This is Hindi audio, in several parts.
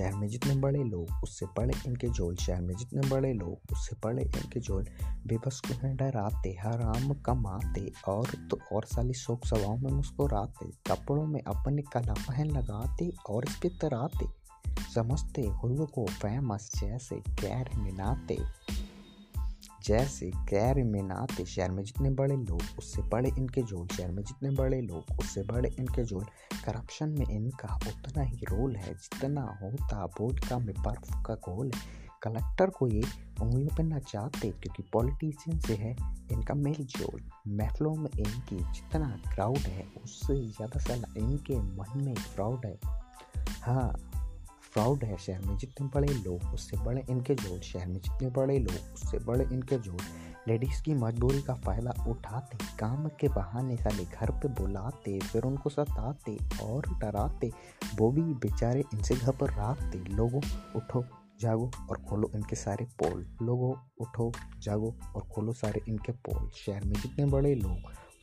शहर में जितने बड़े लोग, उससे बड़े इनके झोल। शहर में जितने बड़े लोग, उससे बड़े इनके झोल। बेबस को हैं, डराते, हराम कमाते और तो और साली शोक सभाओं में मुस्कुराते, कपड़ों में अपने कला पहन लगाते और इस पे तराते। समझते हुए को फ़ेमस जैसे कैर मिनाते जैसे में नाते शहर में जितने बड़े लोग, उससे बड़े इनके जोल शहर में जितने बड़े लोग, उससे बड़े इनके जोल करप्शन में इनका उतना ही रोल है जितना होता बोर्ड का में बर्फ़ का गोल कलेक्टर को ये उंगलियों पर ना चाहते क्योंकि पॉलिटिशियन से है इनका मेल जोल। महफलों में इनकी जितना क्राउड है, उससे ज़्यादा साला इनके मन में क्राउड है। हाँ प्राउड है शहर में, जितने बड़े लोग, उससे बड़े इनके जोड़, शहर में जितने बड़े लोग, उससे बड़े इनके जोड़। लेडीज़ की मजबूरी का फ़ायदा उठाते, काम के बहाने साले घर पे बुलाते, फिर उनको सताते और डराते। वो भी बेचारे इनसे घर पर घबराते लोगों, उठो, जागो और खोलो इनके सारे पोल। लोगों, उठो, जागो और खोलो सारे इनके पोल। शहर में जितने बड़े लोग,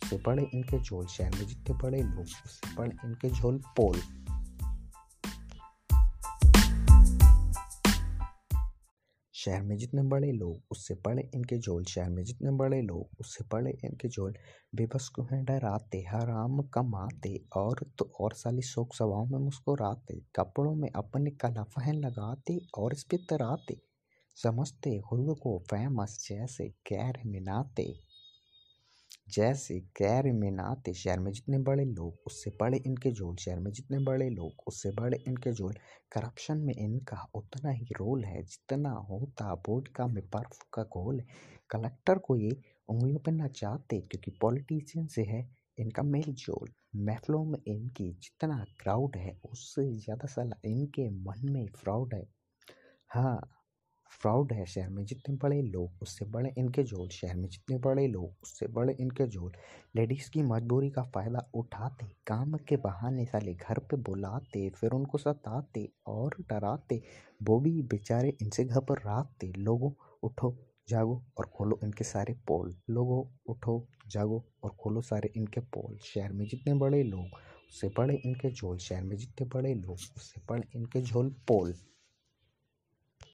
उससे बड़े इनके झोल। शहर में जितने बड़े लोग, उससे बड़े इनके झोल पोल। शहर में जितने बड़े लोग, उससे बड़े इनके झोल। शहर में जितने बड़े लोग, उससे बड़े इनके झोल। बेबस को हैं, डराते, हराम कमाते, और तो और साली शोक सभाओं में मुस्कुराते, कपड़ों में अपने कला फहन लगाते और इस पे तराते। समझते खुद को फ़ेमस जैसे कैर मिनाते जैसे कैर में नाते शहर में जितने बड़े लोग, उससे बड़े इनके जोल शहर में जितने बड़े लोग, उससे बड़े इनके जोल करप्शन में इनका उतना ही रोल है जितना होता बोर्ड का में बर्फ़ का घोल। कलेक्टर को ये उंगलियों पर ना चाहते क्योंकि पॉलिटिशियन से है इनका मेल जोल। महफलों में इनकी जितना क्राउड है, उससे ज़्यादा साला इनके मन में फ्रॉड है। हाँ प्राउड है शहर में जितने बड़े लोग, उससे बड़े इनके जोल शहर में जितने बड़े लोग, उससे बड़े इनके जोल लेडीज़ की मजबूरी का फ़ायदा उठाते, काम के बहाने साले घर पे बुलाते, फिर उनको सताते और डराते। वो भी बेचारे इनसे घर पर घबराते लोगों, उठो, जागो और खोलो इनके सारे पोल। लोगों, उठो, जागो और खोलो सारे इनके पोल। शहर में जितने बड़े लोग, उससे बड़े इनके झोल। शहर में जितने बड़े लोग, उससे बड़े इनके झोल पोल।